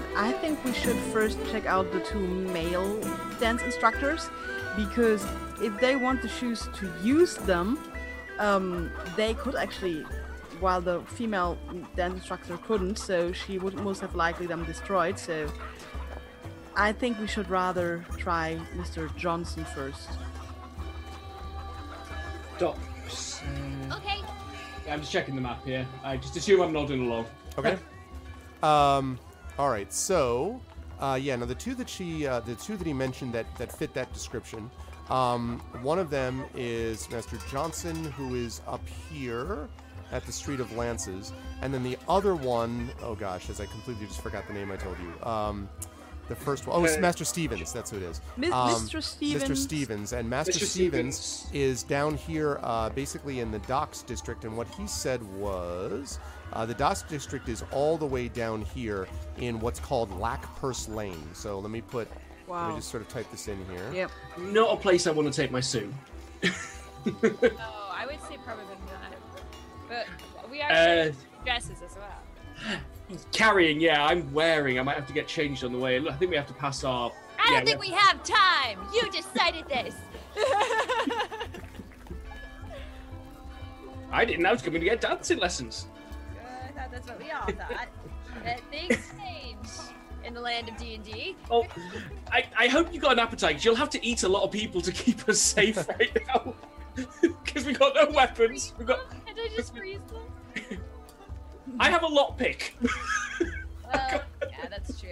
Johnson, I think we should first check out the two male dance instructors because if they want to choose to use them, um, they could actually, while the female dance instructor couldn't, so she would most have likely them destroyed. So I think we should rather try Mr. Johnson first. Docs. Okay. yeah, I'm just checking the map here. I just assume I'm nodding along. Okay. um, all right. So, uh, yeah. Now the two that she, uh, the two that he mentioned that that fit that description. Um, one of them is Master Johnson, who is up here at the Street of Lances, and then the other one, oh gosh, as I completely just forgot the name I told you. Um, the first one, oh, it's Master Stevens. That's who it is. Mis- Um, Mr. Mr. Stevens. Stevens and Master Stevens, Stevens. is down here, uh, basically in the docks district. And what he said was, uh, the docks district is all the way down here in what's called Lack Purse Lane. So let me put, let me just sort of type this in here. Yep. Not a place I want to take my suit. Oh, I would say probably not. But we are Uh, dresses as well. carrying, yeah, I'm wearing. I might have to get changed on the way. I think we have to pass our. I yeah, don't think we have time. You decided this. I didn't. know I was coming to get dancing lessons. I thought that's what we all thought. that things change in the land of D and D. Oh, I, I hope you got an appetite. 'cause You'll have to eat a lot of people to keep us safe right now. Because we got no weapons. We got. And I just freeze them. I have a lockpick. Well, yeah, that's true.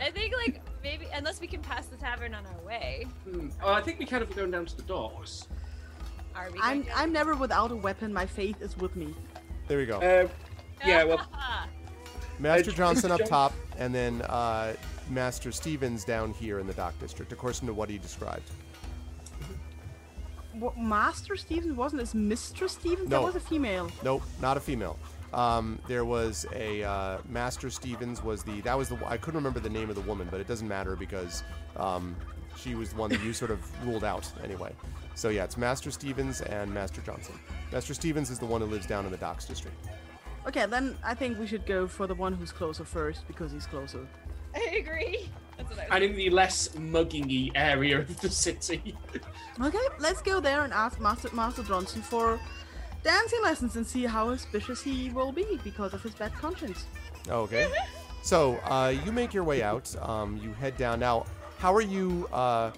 I think like maybe unless we can pass the tavern on our way. Hmm. Oh, I think we can if we're going down to the docks. Are we? I'm going I'm never without a weapon. My faith is with me. There we go. Uh, yeah, well, Master Johnson up top, and then uh, Master Stevens down here in the dock district, according to what he described. What, Master Stevens wasn't as Mistress Stevens? No. That was a female. Nope, not a female. Um, there was a uh, Master Stevens was the that was the I couldn't remember the name of the woman, but it doesn't matter because um, she was the one that you sort of ruled out anyway. So yeah, it's Master Stevens and Master Johnson. Master Stevens is the one who lives down in the docks district. Okay, then I think we should go for the one who's closer first because he's closer. I agree. That's what I and in the less mugging area of the city. Okay, let's go there and ask Master Master Johnson for dancing lessons and see how suspicious he will be because of his bad conscience. Okay. So uh, you make your way out. Um, you head down. Now, how are you? Uh,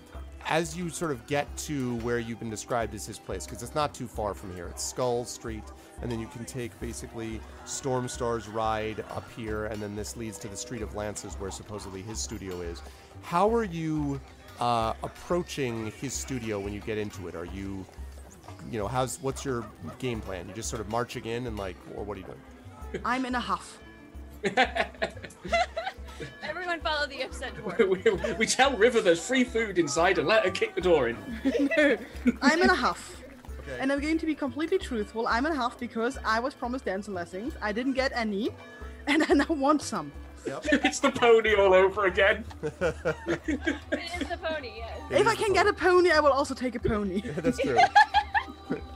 as you sort of get to where you've been described as his place, because it's not too far from here. It's Skull Street, and then you can take basically Stormstar's ride up here, and then this leads to the Street of Lances, where supposedly his studio is. How are you uh, approaching his studio when you get into it? Are you, you know, how's what's your game plan? You just sort of marching in and like, or what are you doing? I'm in a huff. Everyone follow the upset dwarf. we, we tell River there's free food inside and let her kick the door in. no, I'm in a huff. Okay. And I'm going to be completely truthful. I'm in a huff because I was promised dancing lessons. I didn't get any, and I now want some. it's the pony all over again. it is the pony, yes. It if I can the get a pony, I will also take a pony. That's true.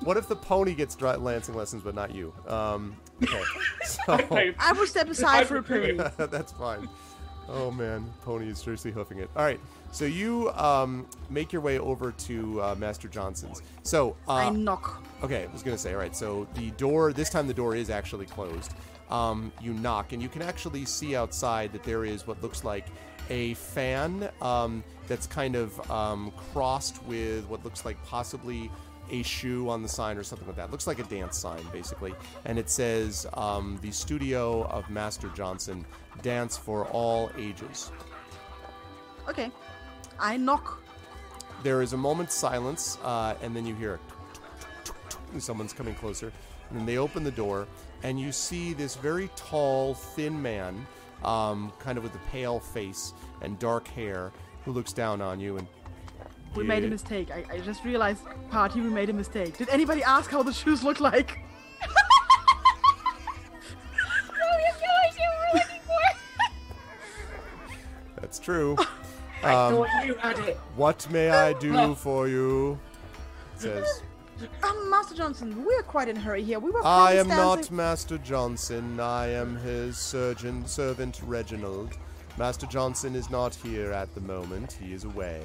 what if the pony gets dri- lancing lessons, but not you? Um, okay, so I- I will step aside for a I'd do pony. that's fine. Oh man, pony is seriously hoofing it. All right, so you um, make your way over to uh, Master Johnson's. So I uh, knock. Okay, I was gonna say. All right, so the door. This time the door is actually closed. Um, you knock, and you can actually see outside that there is what looks like a fan um, that's kind of um, crossed with what looks like possibly a shoe on the sign or something like that. It Looks like a dance sign, basically, and it says um, the studio of Master Johnson, dance for all ages. Okay. I knock. There is a moment's silence, uh, and then you hear someone's coming closer. And then they open the door, and you see this very tall, thin man, um, kind of with a pale face and dark hair, who looks down on you. And We made a mistake. I, I just realized, party, we made a mistake. Did anybody ask how the shoes look like? Oh, we have no idea what we're looking for. That's true. I Um, thought you had it. what may I do for you? It says. Um, Master Johnson, we're quite in a hurry here. We were I am not dancing- Master Johnson. I am his surgeon, servant Reginald. Master Johnson is not here at the moment. He is away.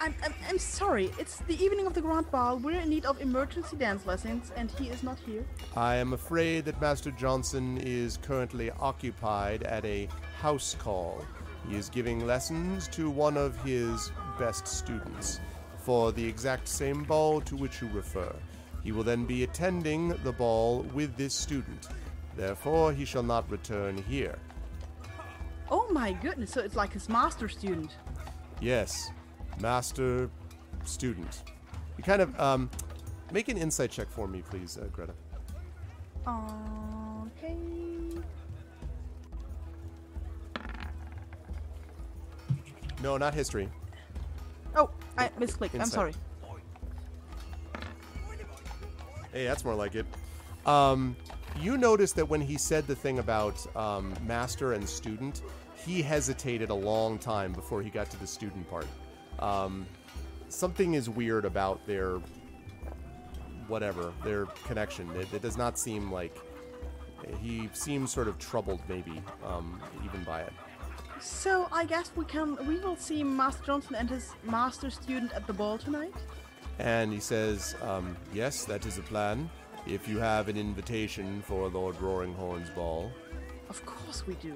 I'm, I'm, I'm sorry. It's the evening of the Grand Ball. We're in need of emergency dance lessons, and he is not here. I am afraid that Master Johnson is currently occupied at a house call. He is giving lessons to one of his best students for the exact same ball to which you refer. He will then be attending the ball with this student. Therefore, he shall not return here. Oh my goodness! So it's like his master student. Yes, master student. You kind of um, make an insight check for me, please, uh, Greta. Okay. No, not history. Oh, I misclicked. I'm sorry. Hey, that's more like it. Um, you noticed that when he said the thing about um, master and student, he hesitated a long time before he got to the student part. Um, something is weird about their whatever their connection. It, it does not seem like he seems sort of troubled, maybe um, even by it. So I guess we can we will see Master Johnson and his master student at the ball tonight. And he says, um, Yes, that is the plan. If you have an invitation for Lord Roaringhorn's ball. Of course we do.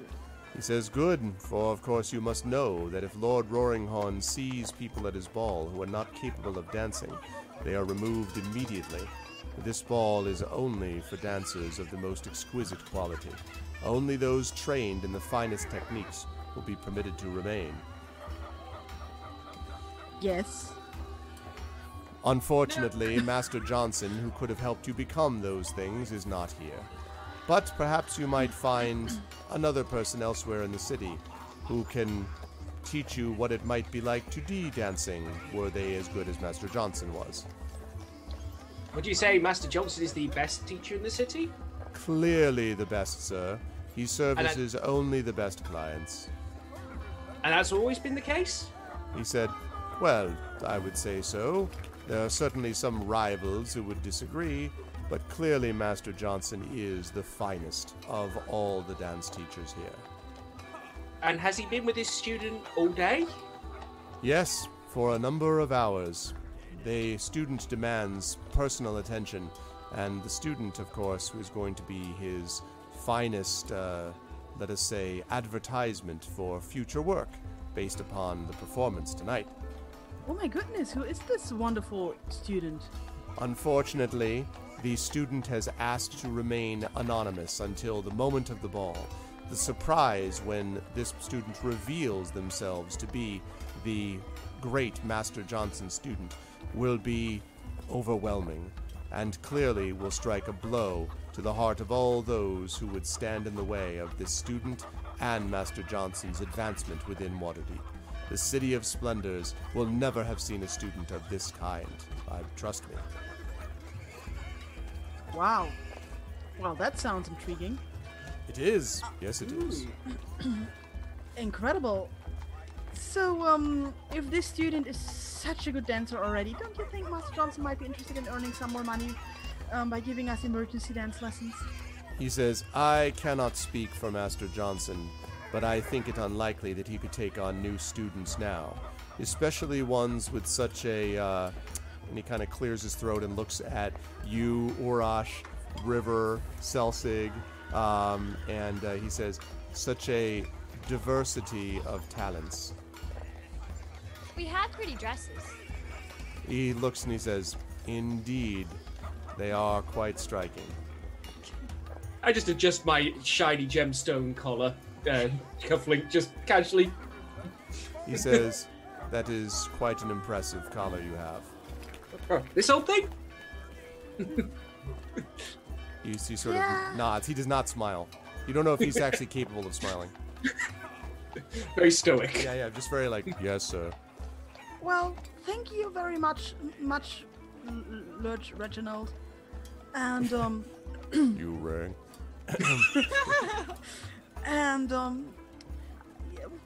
He says, Good, for of course you must know that if Lord Roaringhorn sees people at his ball who are not capable of dancing, they are removed immediately. This ball is only for dancers of the most exquisite quality. Only those trained in the finest techniques will be permitted to remain. Yes. Unfortunately, Master Johnson, who could have helped you become those things, is not here. But perhaps you might find another person elsewhere in the city who can teach you what it might be like to be dancing were they as good as Master Johnson was. Would you say Master Johnson is the best teacher in the city? Clearly the best, sir. He services only the best clients. And that's always been the case? He said, Well, I would say so. There are certainly some rivals who would disagree, but clearly Master Johnson is the finest of all the dance teachers here. And has he been with his student all day? Yes, for a number of hours. The student demands personal attention, and the student, of course, is going to be his finest, uh, let us say, advertisement for future work based upon the performance tonight. Oh my goodness, who is this wonderful student? Unfortunately, the student has asked to remain anonymous until the moment of the ball. The surprise when this student reveals themselves to be the great Master Johnson student will be overwhelming and clearly will strike a blow to the heart of all those who would stand in the way of this student and Master Johnson's advancement within Waterdeep. The City of Splendors will never have seen a student of this kind. I trust me. Wow. Well, that sounds intriguing. It is. Yes, it is. Incredible. So, um, if this student is such a good dancer already, don't you think Master Johnson might be interested in earning some more money um, by giving us emergency dance lessons? He says, I cannot speak for Master Johnson, but I think it unlikely that he could take on new students now, especially ones with such a. Uh, and he kind of clears his throat and looks at you, Urash, River, Selsig, um, and uh, he says, such a diversity of talents. We have pretty dresses. He looks and he says, Indeed, they are quite striking. I just adjust my shiny gemstone collar, uh, cufflink, just casually. He says, That is quite an impressive collar you have. Oh, this old thing? He, he sort Yeah. of nods. He does not smile. You don't know if he's actually capable of smiling. Very stoic. Yeah, yeah, just very like, yes, sir. Well, thank you very much, much, L- L- Lurch Reginald. And, um, You rang. and, um,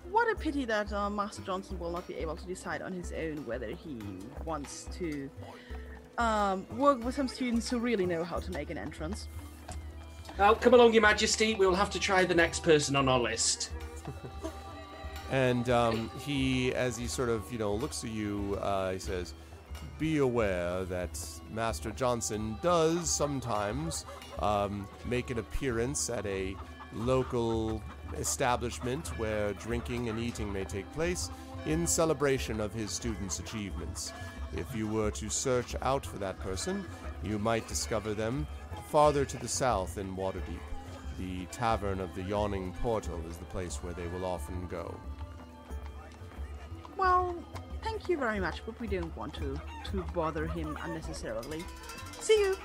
what a pity that uh, Master Johnson will not be able to decide on his own whether he wants to um, work with some students who really know how to make an entrance. Well, come along, Your Majesty. We'll have to try the next person on our list. and um, he, as he sort of, you know, looks at you, uh, he says, "Be aware that Master Johnson does sometimes um, make an appearance at a local establishment where drinking and eating may take place in celebration of his students' achievements. If you were to search out for that person, you might discover them farther to the south in Waterdeep. The Tavern of the Yawning Portal is the place where they will often go. Well, thank you very much, but we don't want to to bother him unnecessarily. See you.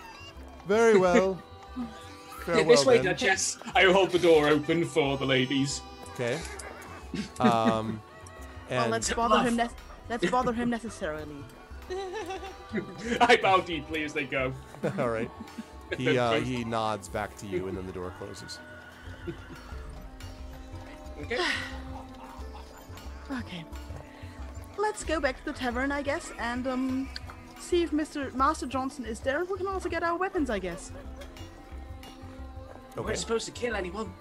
Very well. Farewell, this way, then. Duchess. I hold the door open for the ladies. Okay. Um, Well, let's bother him. Ne- let's bother him necessarily. I bow deeply as they go. all right. He uh, he nods back to you, and then the door closes. Okay. Okay. Let's go back to the tavern, I guess, and um, see if Mr. Master Johnson is there. We can also get our weapons, I guess. We Okay. weren't supposed to kill anyone.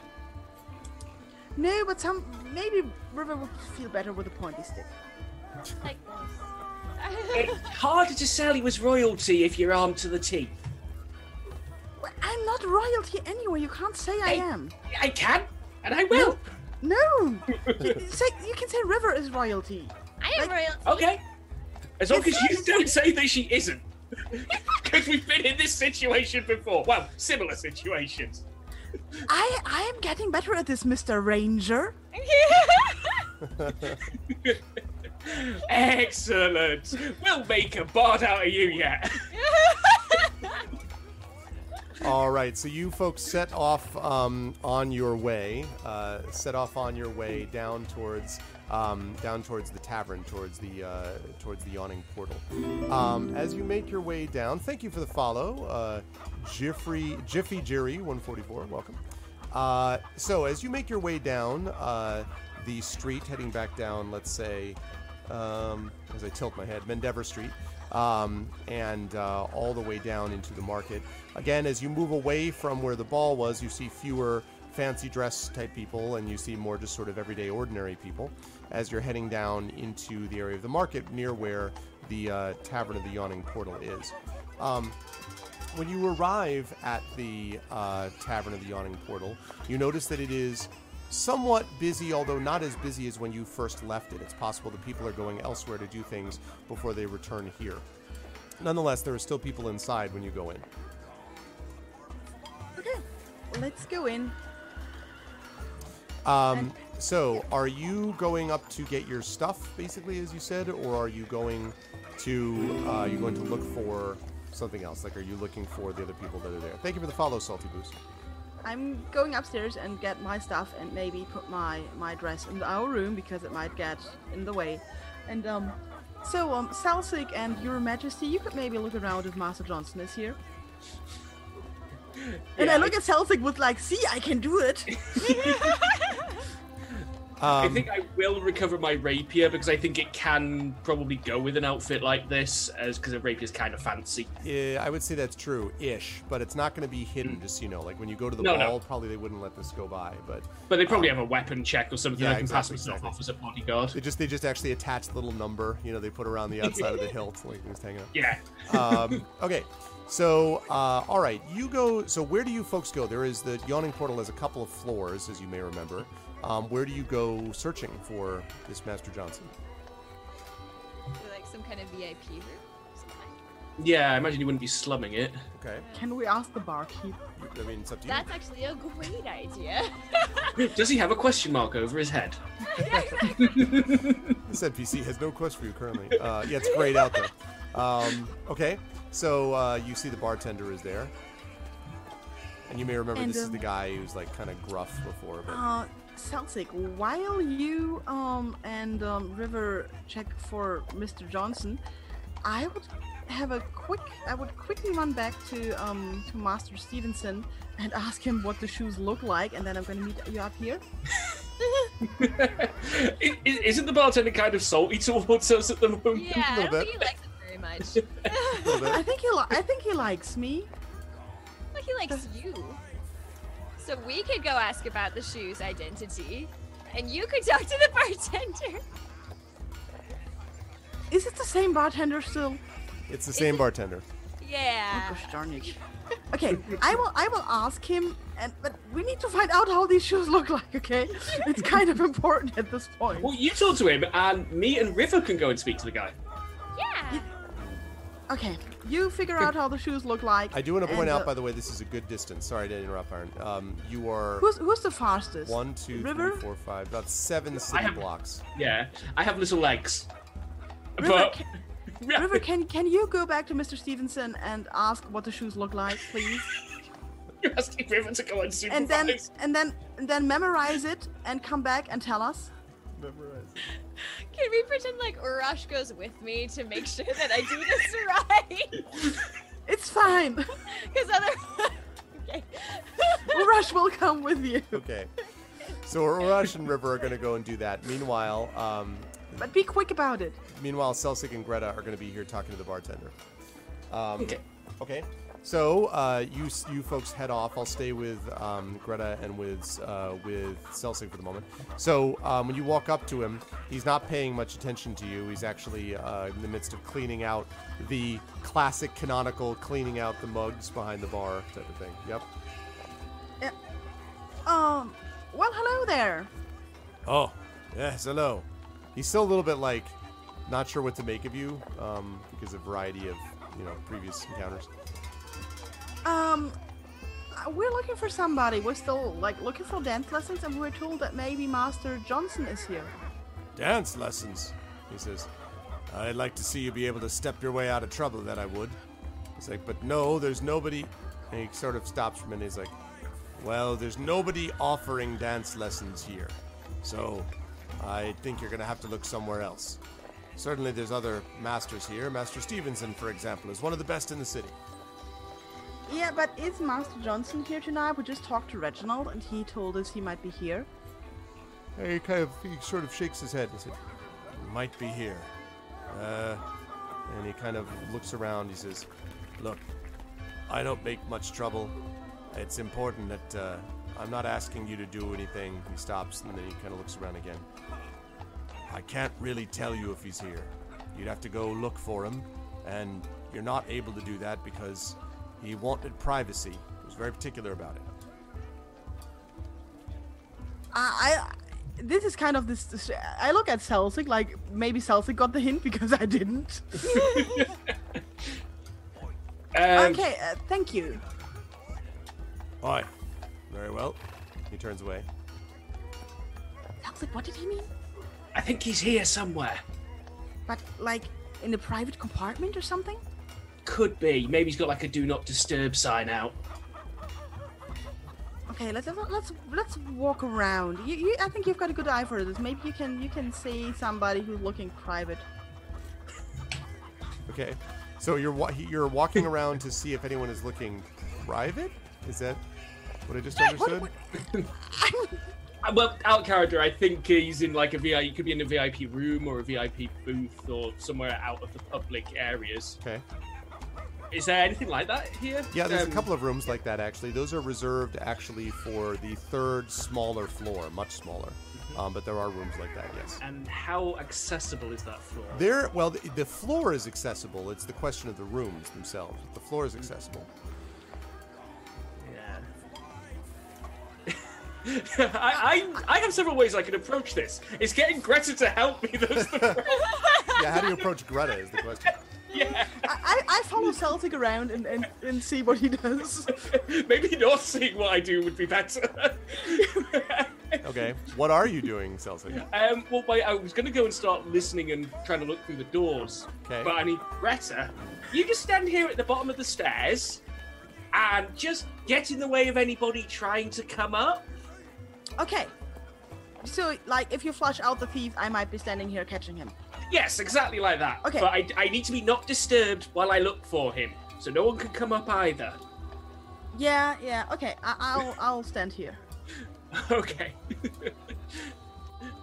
No, but some maybe River would feel better with a pointy stick. like this. It's harder to sell you as royalty if you're armed to the teeth. Well, I'm not royalty anyway. You can't say I Hey. am. I can, and I will. No, you, say, you can say River is royalty. I am royalty. Okay. As long as you don't say that she isn't. Because we've been in this situation before. Well, similar situations. I I am getting better at this, Mr. Ranger. Excellent. We'll make a bard out of you yet. All right, so you folks set off um, on your way, uh, set off on your way down towards um, down towards the tavern, towards the uh, towards the yawning portal. Um, as you make your way down, thank you for the follow, uh, Jiffy Jiffy Jerry 144. Welcome. Uh, so as you make your way down uh, the street, heading back down, let's say, um, as I tilt my head, Mendeavor Street, um, and uh, all the way down into the market. Again, as you move away from where the ball was, you see fewer fancy dress type people, and you see more just sort of everyday, ordinary people. As you're heading down into the area of the market near where the uh, Tavern of the Yawning Portal is. Um, when you arrive at the uh, Tavern of the Yawning Portal, you notice that it is somewhat busy, although not as busy as when you first left it. It's possible that people are going elsewhere to do things before they return here. Nonetheless, there are still people inside when you go in. Okay, let's go in. Um, so, are you going up to get your stuff, basically, as you said, or are you going to uh, you going to look for something else? Like, are you looking for the other people that are there? Thank you for the follow, Salty Boost. I'm going upstairs and get my stuff and maybe put my my dress in our room because it might get in the way. And um, so um, Salsic and Your Majesty, you could maybe look around if Master Johnson is here. And I Yeah, look at Salsic with like, see, I can do it. I Um, think I will recover my rapier because I think it can probably go with an outfit like this, as because a rapier's kind of fancy. Yeah, I would say that's true, ish, but it's not going to be hidden. Just you know, like when you go to the No, no. probably they wouldn't let this go by. But But they probably have a weapon check or something. yeah, I can pass exactly, myself exactly. off as a bodyguard. they just they just actually attach the little number, you know, they put around the outside of the hilt, like just hanging up. Yeah. Um, okay, so uh, all right, you go. So where do you folks go? There is the yawning portal has a couple of floors, as you may remember. Um, where do you go searching for this Master Johnson? like some kind of VIP room. Yeah, I imagine you wouldn't be slumming it. Okay, Can we ask the barkeep? I mean it's up to you. That's actually a great idea. Does he have a question mark over his head? This NPC has no quest for you currently. Uh, yeah, it's grayed out though. Um, okay, so uh, you see the bartender is there, and you may remember And, this is um, the guy who's like kind of gruff before, but Uh, Salsic, while you um and um, River check for Mr. Johnson, I would have a quick. I would quickly run back to um to Master Stevenson and ask him what the shoes look like, and then I'm gonna meet you up here. I- I- Isn't the bartender kind of salty towards us at the moment? yeah, I don't think he likes it very much. I think he. Li- I think he likes me. Like he likes you. So we could go ask about the shoes identity, and you could talk to the bartender. Is it the same bartender still? It's the same bartender. Yeah. Oh, gosh darn it. Okay, I will I will ask him and but we need to find out how these shoes look like, okay? It's kind of important at this point. Well, you talk to him, and me and River can go and speak to the guy. Yeah. Okay, you figure out how the shoes look like. I do want to point and, out, uh, by the way, this is a good distance. Sorry to interrupt, Iron. Um, you are Who's who's the fastest? one, two, three, River? four, five, about seven city have- blocks. Yeah, I have little legs. River, but ca- River, can can you go back to Mr. Stevenson and ask what the shoes look like, please? you're asking River to go and supervise. And then and then and then memorize it and come back and tell us. Can we pretend like Urash goes with me to make sure that I do this right? It's fine. Because otherwise. okay. Rush will come with you. Okay. So Urash and River are going to go and do that. Meanwhile, um, But be quick about it. meanwhile, Celsic and Greta are going to be here talking to the bartender. Um, Okay. Okay. So uh, you you folks head off. I'll stay with um, Greta and with uh, with Celsic for the moment. So um, when you walk up to him, he's not paying much attention to you. He's actually uh, in the midst of cleaning out the classic canonical cleaning out the mugs behind the bar type of thing. Yep. Um. Well, hello there. Oh, yes, hello. He's still a little bit like not sure what to make of you um, because of variety of you know previous encounters. Um. We're looking for somebody. We're still like looking for dance lessons, and we're told that maybe Master Johnson is here. Dance lessons, he says. I'd like to see you be able to step your way out of trouble. That I would. He's like, but no, there's nobody. And he sort of stops for a minute. He's like, well, there's nobody offering dance lessons here, so I think you're gonna have to look somewhere else. Certainly, there's other masters here. Master Stevenson, for example, is one of the best in the city. Yeah, but is Master Johnson here tonight? We just talked to Reginald, and he told us he might be here. He kind of he sort of shakes his head and said, "Might be here." Uh, and he kind of looks around. He says, "Look, I don't make much trouble. It's important that uh, I'm not asking you to do anything." He stops and then he kind of looks around again. I can't really tell you if he's here. You'd have to go look for him, and you're not able to do that because he wanted privacy. He was very particular about it. I, I this is kind of this, this- I look at Celsic like maybe Celsic got the hint because I didn't. Um, okay, uh, thank you. Aye. Very well. He turns away. Celsic, what did he mean? I think he's here somewhere. But like in a private compartment or something? Could be. Maybe he's got like a do not disturb sign out. Okay, let's let's let's walk around. You, you, I think you've got a good eye for this. Maybe you can you can see somebody who's looking private. Okay. So you're wa- you're walking around to see if anyone is looking private. Is that what I just understood? Uh, Well, out character, I think he's in like a VIP. He could be in a VIP room or a VIP booth or somewhere out of the public areas. Okay. Is there anything like that here? Yeah, there's Um, a couple of rooms like that actually. Those are reserved actually for the third smaller floor, much smaller. Um, but there are rooms like that, yes. And how accessible is that floor? There, well, the, the floor is accessible. It's the question of the rooms themselves. The floor is accessible. Yeah. I, I I have several ways I can approach this. It's getting Greta to help me. That's the. Yeah, how do you approach Greta is the question. yeah. I, I, I follow Celtic around and, and, and see what he does. Maybe not seeing what I do would be better. Okay, what are you doing, Celtic? um, well, wait, I was going to go and start listening and trying to look through the doors. Okay. But I need Greta. You just stand here at the bottom of the stairs and just get in the way of anybody trying to come up. Okay. So, like, if you flush out the thief, I might be standing here catching him. Yes, exactly like that. Okay. But I, I need to be not disturbed while I look for him, so no one can come up either. Yeah, yeah. Okay, I, I'll I'll stand here. okay.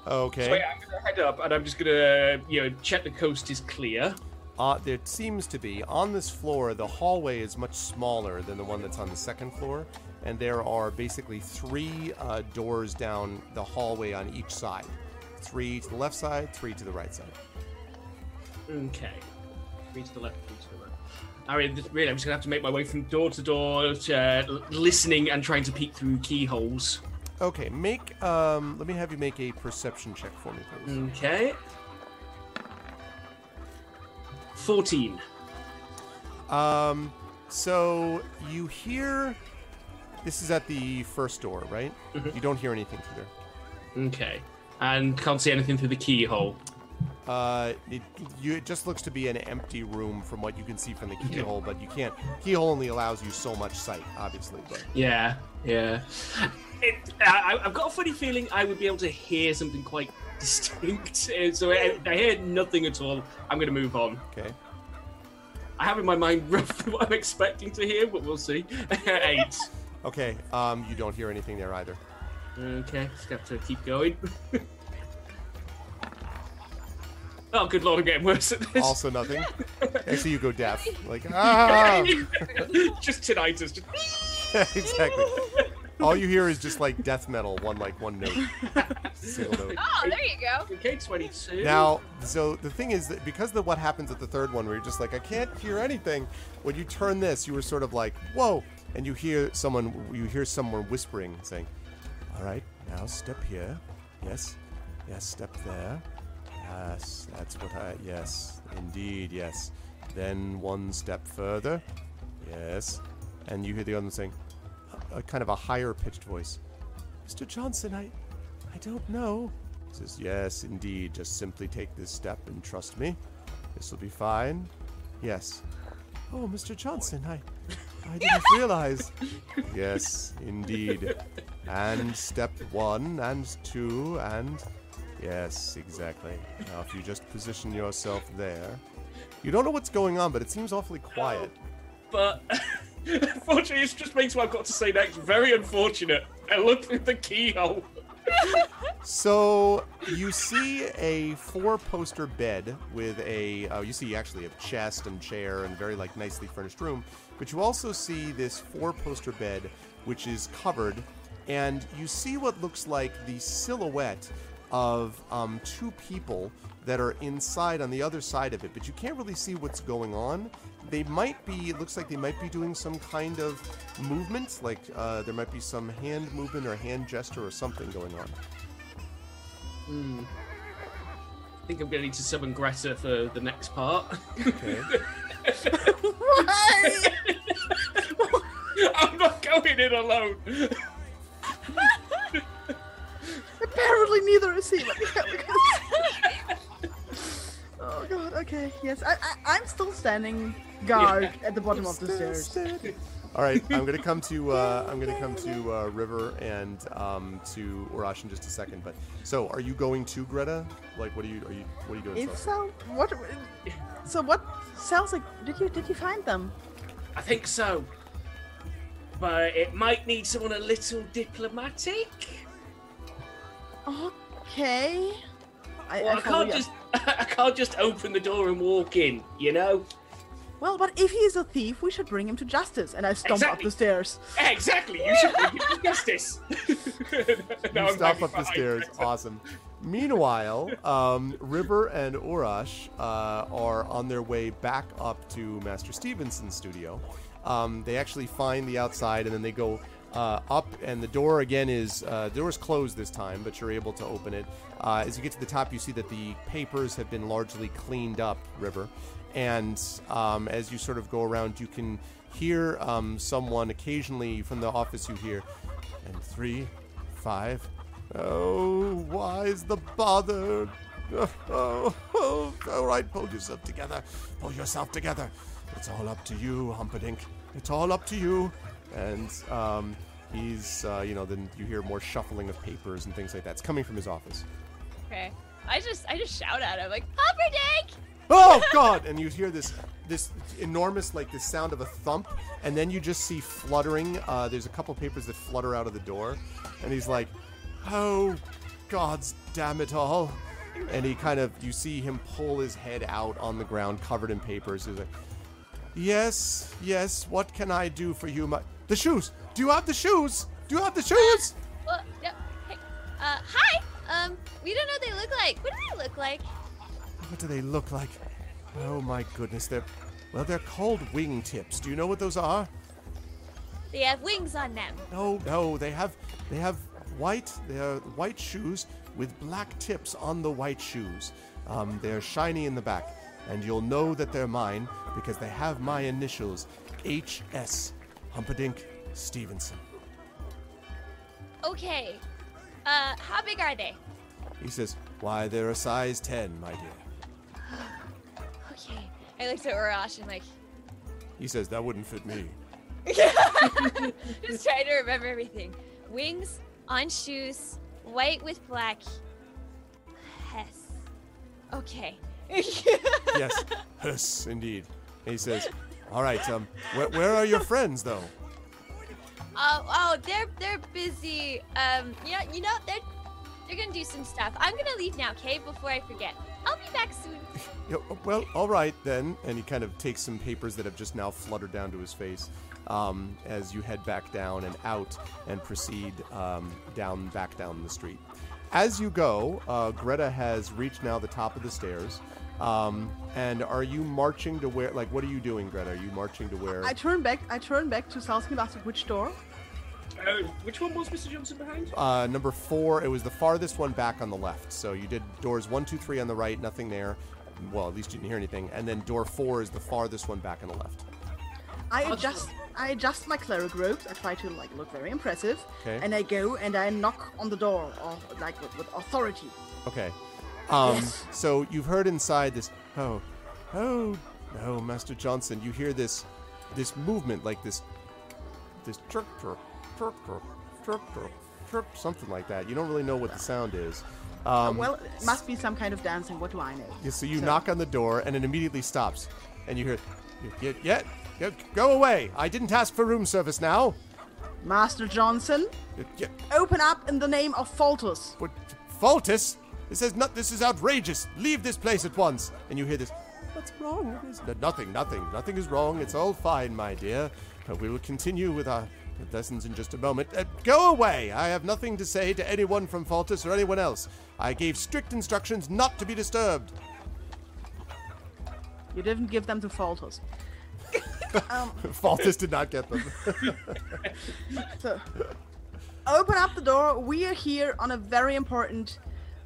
Okay. So yeah, I'm gonna head up and I'm just gonna, you know, check the coast is clear. uh, there seems to be on this floor. The hallway is much smaller than the one that's on the second floor, and there are basically three uh, doors down the hallway on each side. Three to the left side, three to the right side. Okay. Three to the left, three to the right. I mean, this- really, I'm just gonna have to make my way from door to door, to, uh, listening and trying to peek through keyholes. Okay, make. Um, let me have you make a perception check for me, please. Okay. Fourteen. Um, so you hear. This is at the first door, right? You don't hear anything through there. Okay. And can't see anything through the keyhole. Uh, it, you, it just looks to be an empty room from what you can see from the keyhole, but you can't. Keyhole only allows you so much sight, obviously. But Yeah, yeah. It, I, I've got a funny feeling I would be able to hear something quite distinct. So I, I hear nothing at all. I'm going to move on. okay. I have in my mind roughly what I'm expecting to hear, but we'll see. Eight. Okay. Um, you don't hear anything there either. Okay, just have to keep going. Oh, good lord, I'm getting worse at this. Also nothing. Actually, you go deaf. Like ah. just tinnitus. Just... exactly. All you hear is just like death metal, one like one note, single note. Oh, there you go. Okay, 22. Now, so the thing is that because of what happens at the third one, where you're just like, I can't hear anything. When you turn this, you were sort of like, whoa, and you hear someone, you hear someone whispering, saying, "All right, now step here. Yes, yes, step there. Yes, that's what I. Yes, indeed, yes. Then one step further. Yes, and you hear the other one saying, a, a kind of a higher pitched voice, Mr. Johnson, I, I don't know. He says, Yes, indeed. Just simply take this step and trust me. This will be fine. Yes. Oh, Mr. Johnson, I I didn't realize. Yes, indeed. And step one and two and yes, exactly. Now if you just position yourself there. You don't know what's going on, but it seems awfully quiet. But unfortunately, it just makes what I've got to say next very unfortunate. I look through the keyhole. So you see a four-poster bed with a. Uh, you see actually a chest and chair and very like nicely furnished room, but you also see this four-poster bed which is covered, and you see what looks like the silhouette of um, two people that are inside on the other side of it, but you can't really see what's going on. They might be. It looks like they might be doing some kind of movement, like uh, there might be some hand movement or hand gesture or something going on. I think I'm going to need to summon Greta for the next part. Okay. Why? I'm not going in alone. Apparently neither is he. Let me go, because- oh god. Okay. Yes. I, I I'm still standing guard at the bottom of the stairs. All right, I'm gonna come to uh, I'm gonna come to uh, River and um, to Urash in just a second. But so, are you going to Greta? Like, what are you are you what are you doing? If Celso? so, what? So what? Sounds like did you did you find them? I think so. But it might need someone a little diplomatic. Okay. I, Well, I follow can't you. just I can't just open the door and walk in, you know? Well, but if he's a thief, we should bring him to justice. And I stomp up the stairs. Exactly. You should bring him to justice. Now You I'm stop up the stairs. Awesome. Meanwhile, um, River and Urash uh, are on their way back up to Master Stevenson's studio. Um, they actually find the outside, and then they go uh, up, and the door again is uh, the door is closed this time, but you're able to open it. Uh, as you get to the top, you see that the papers have been largely cleaned up. River, and um, as you sort of go around, you can hear um, someone occasionally from the office. You hear, and three, five. Oh, why is the bother? Oh, oh, oh, all right, pull yourself together. Pull yourself together. It's all up to you, Humperdinck. It's all up to you. And um, he's, uh, you know, then you hear more shuffling of papers and things like that. It's coming from his office. Okay. I just I just shout at him like Humperdinck! Oh God! And you hear this this enormous like this sound of a thump, and then you just see fluttering. Uh, there's a couple papers that flutter out of the door, and he's like, "Oh, God's damn it all! and he kind of you see him pull his head out on the ground covered in papers. He's like, "Yes, yes. What can I do for you, my the shoes? Do you have the shoes? Do you have the shoes?" Well, no, hey, uh, hi. Um, we don't know what they look like. What do they look like? What do they look like? Oh my goodness, they're well, they're called wingtips. Do you know what those are? They have wings on them. No, no, they have they have white they're white shoes with black tips on the white shoes. Um, they're shiny in the back, and you'll know that they're mine because they have my initials, H.S. Humperdinck Stevenson. Okay. Uh, how big are they? He says, "Why, they're a size ten, my dear." Okay. I looked at Urash and like, He says, "That wouldn't fit me." just trying to remember everything. Wings on shoes, white with black. Hess. Okay. yes, yes, indeed. And he says, "All right, um, where, where are your friends, though?" Oh, oh, they're they're busy. Um, you know, you know, they're they're gonna do some stuff. I'm gonna leave now, okay? Before I forget. I'll be back soon. Yeah, well, all right then. And he kind of takes some papers that have just now fluttered down to his face um, as you head back down and out and proceed um, down back down the street. As you go, uh, Greta has reached now the top of the stairs. Um, and are you marching to where? Like, what are you doing, Greta? Are you marching to where? I turn back. I turn back to Salsky and which door. Uh, which one was Mr. Johnson behind? Uh, number four, it was the farthest one back on the left. So you did doors one, two, three on the right, nothing there. Well, at least you didn't hear anything. And then door four is the farthest one back on the left. I adjust. I adjust my cleric robes. I try to like look very impressive, Okay. and I go and I knock on the door, or like with, with authority. Okay. Um, Yes. So you've heard inside this. Oh, oh, no, Master Johnson. You hear this, this movement like this, this chirp, chirp, chirp, chirp, chirp, chirp, chirp, something like that. You don't really know what the sound is. Um, well, it must be some kind of dancing. What do I know? Yeah, so you So- knock on the door, and it immediately stops, and you hear, "Yet, yeah, yeah, go away! I didn't ask for room service now." Master Johnson, Yeah, yeah, open up in the name of Faltus. what, Faltus? This is not. This is outrageous. Leave this place at once. And you hear this. What's wrong? "No, Nothing. Nothing. Nothing is wrong. It's all fine, my dear. Uh, we will continue with our lessons in just a moment. Uh, go away. I have nothing to say to anyone from Faltus or anyone else. I gave strict instructions not to be disturbed. You didn't give them to Faltus. um, Faltus did not get them. so, open up the door. We are here on a very important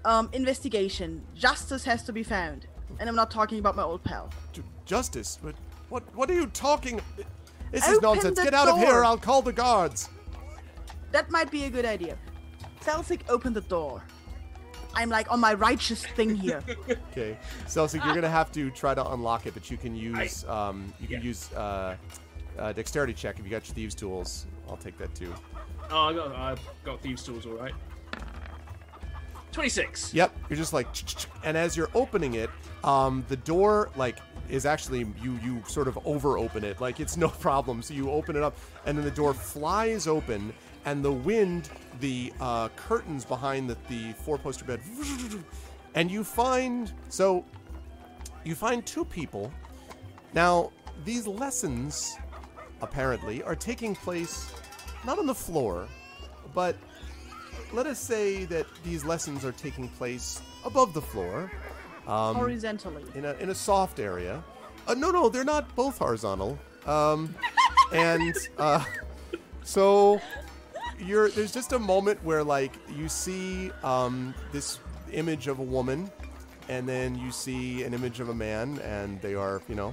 um, investigation. Justice has to be found, and I'm not talking about my old pal. Justice? But what? What are you talking? This is Open nonsense. Get out of here! or I'll call the guards. That might be a good idea. Celsic, open the door. I'm like on my righteous thing here. Okay, Celsic, you're gonna have to try to unlock it, but you can use um, you can use uh, uh, dexterity check if you got your thieves tools. I'll take that too. Oh, I got, I've got thieves' tools, all right. Twenty-six. Yep, you're just like, and as you're opening it, um, the door like is actually you you sort of over open it, like it's no problem. So you open it up, and then the door flies open, and the wind, the uh, curtains behind the the four poster bed, and you find so you find two people. Now these lessons apparently are taking place not on the floor, but let us say that these lessons are taking place above the floor um, Horizontally. in a in a soft area. Uh, no, no, they're not both horizontal. Um, and uh, so you're there's just a moment where like you see um, this image of a woman, and then you see an image of a man, and they are you know,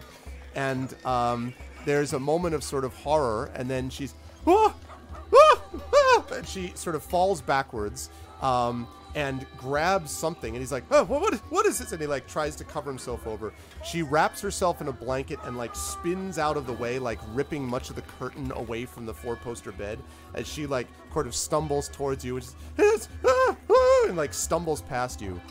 and um, there's a moment of sort of horror, and then she's ah, ah, and she sort of falls backwards. Um, and grabs something, and he's like, "Oh, what, what is this?" And he like tries to cover himself over. She wraps herself in a blanket and like spins out of the way, like ripping much of the curtain away from the four-poster bed. As she like sort of stumbles towards you, and, just, ah, ah," and like stumbles past you.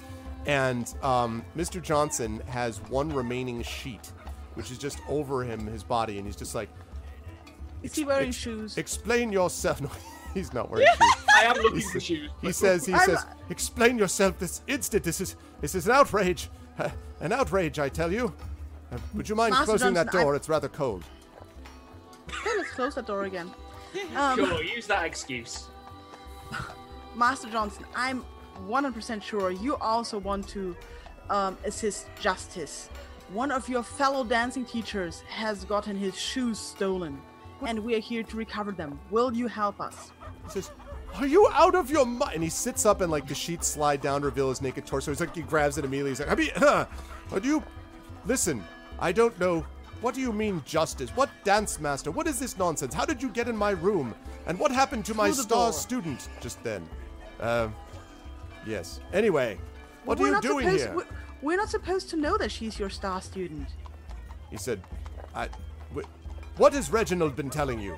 And um, Mr. Johnson has one remaining sheet, which is just over him, his body, and he's just like, Is he wearing Ex- shoes? Explain yourself. No, He's not wearing shoes. I am looking He's- for shoes. He says, he I'm- says, explain yourself this instant. This is, this is an outrage. Uh, an outrage, I tell you. Uh, would you mind Master closing that Johnson, I- door? It's rather cold. Okay, let's close that door again. Um, Sure, use that excuse. Master Johnson, I'm 100% sure you also want to um, assist Justice. One of your fellow dancing teachers has gotten his shoes stolen, and we are here to recover them. Will you help us? He says, "Are you out of your mind?" And he sits up and like the sheets slide down reveal his naked torso. He's like he grabs it immediately. He's like, "I mean, huh, do you listen? I don't know. What do you mean justice? What dance master? What is this nonsense? How did you get in my room? And what happened to my Through star door. student just then?" Uh, yes. Anyway, what are you doing supposed, here? We're, we're not supposed to know that she's your star student. He said, I, wh- "What has Reginald been telling you?"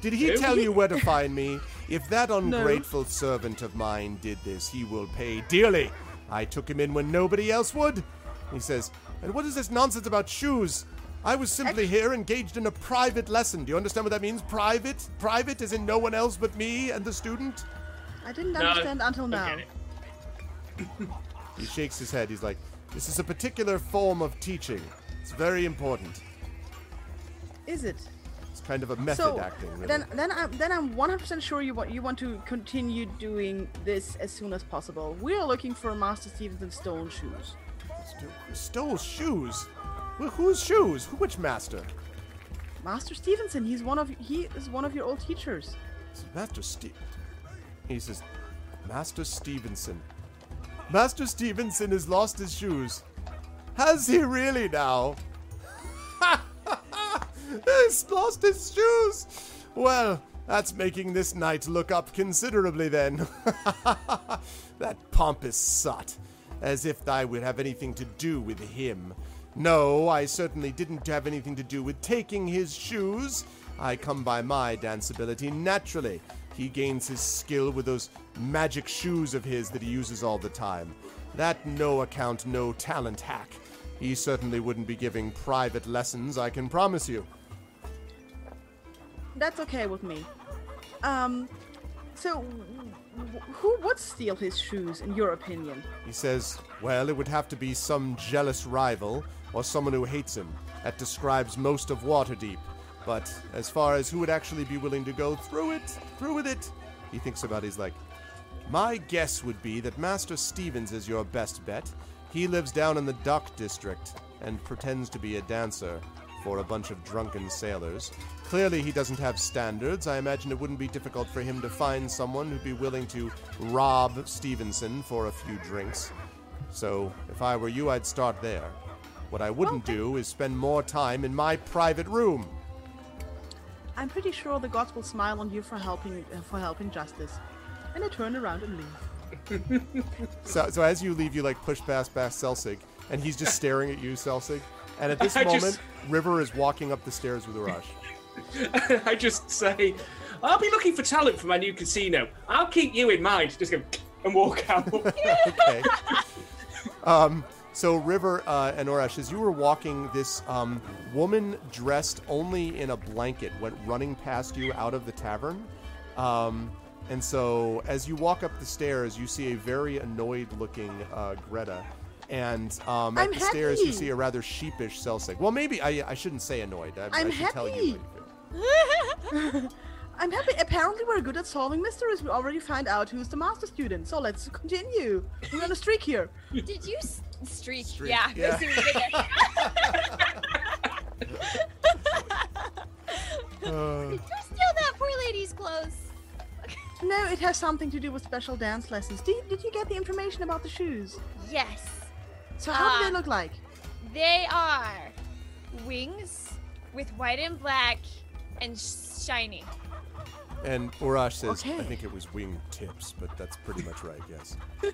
Did he tell you where to find me? If that ungrateful servant of mine did this, he will pay dearly. I took him in when nobody else would. He says, and what is this nonsense about shoes? I was simply here engaged in a private lesson. Do you understand what that means? Private? Private is in no one else but me and the student? I didn't No, understand until now. He shakes his head. He's like, this is a particular form of teaching. It's very important. Is it? It's kind of a method so acting. Really. then, then I'm then I'm 100% sure you want you want to continue doing this as soon as possible. We are looking for Master Stevenson stone shoes. St- Stole shoes? Well, whose shoes? Who- Which master? Master Stevenson, he's one of he is one of your old teachers. It's Master Steve. He says, Master Stevenson. Master Stevenson has lost his shoes. Has he really now? He's lost his shoes. Well, that's making this night look up considerably then. that pompous sot. As if I would have anything to do with him. No, I certainly didn't have anything to do with taking his shoes. I come by my dance ability naturally. He gains his skill with those magic shoes of his that he uses all the time. That no account, no talent hack. He certainly wouldn't be giving private lessons, I can promise you. That's okay with me. Um, so who would steal his shoes in your opinion? He says, Well, it would have to be some jealous rival or someone who hates him. That describes most of Waterdeep. But as far as who would actually be willing to go through it, through with it, he thinks about it. He's like, My guess would be that Master Stevens is your best bet. He lives down in the dock district and pretends to be a dancer for a bunch of drunken sailors. Clearly, he doesn't have standards. I imagine it wouldn't be difficult for him to find someone who'd be willing to rob Stevenson for a few drinks. So, if I were you, I'd start there. What I wouldn't do is spend more time in my private room. I'm pretty sure the gods will smile on you for helping uh, for helping justice. And I turn around and leave. So, so as you leave, you like push past past Selsig, and he's just staring at you, Selsig. And at this I moment, just- River is walking up the stairs with Urash. I just say, I'll be looking for talent for my new casino. I'll keep you in mind. Just go and walk out. okay. Um, so River uh, and Orash, as you were walking, this um, woman dressed only in a blanket went running past you out of the tavern. Um, and so as you walk up the stairs, you see a very annoyed-looking uh, Greta. And um, at I'm the stairs, you see a rather sheepish Selsig. Well, maybe I, I shouldn't say annoyed. I, I I'm should tell you happy. what you feel. I'm happy. Apparently, we're good at solving mysteries. We already find out who's the master student. So let's continue. We're on a streak here. Did you s- streak? Streak, Yeah. yeah. that's what we did there. Uh, No, it has something to do with special dance lessons. Did, did you get the information about the shoes? Yes. So how do Ah. they look like? They are wings with white and black and shiny. and Urash says, I think it was wing tips, but that's pretty much right, yes.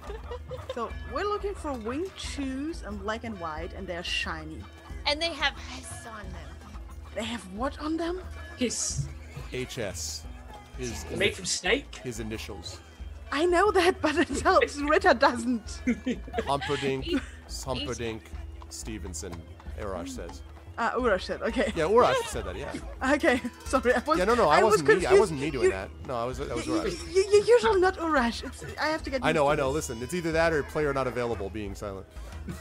So we're looking for wing shoes and black and white, and they're shiny. And they have hiss on them. They have what on them? Hiss. HS. His, Made from snake. his initials. I know that, but it helps. Rita doesn't. Humperdinck, Humperdinck, Stevenson, Arash says. Uh, Urash said. Okay. Yeah, Urash said that. Yeah. Okay. Sorry. I was. Yeah, no, no, I, was wasn't me. I wasn't me doing You- that. No, I was. That was You, Urash. you, you're usually not Urash. It's, I have to get. I know, I know. this. Listen, it's either that or player not available being silent.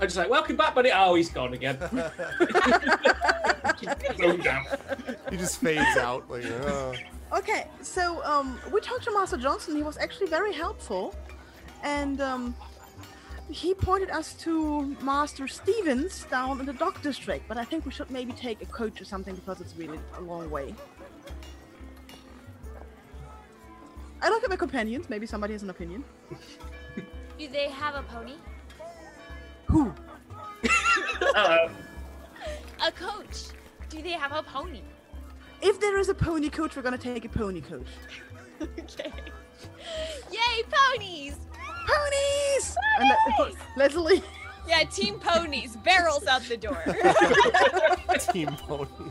I just like, welcome back, buddy. Oh, he's gone again. He just fades out. Like, uh, Okay, so um, we talked to Master Johnson. He was actually very helpful, and um, he pointed us to Master Stevens down in the Dock District. But I think we should maybe take a coach or something because it's really a long way. I look at my companions. Maybe somebody has an opinion. Do they have a pony? Who? A coach. Do they have a pony? If there is a pony coach, we're gonna take a pony coach. Okay. Yay, ponies! Ponies! And let, Ponies! Leslie. Yeah, team ponies. Barrels out the door. team pony.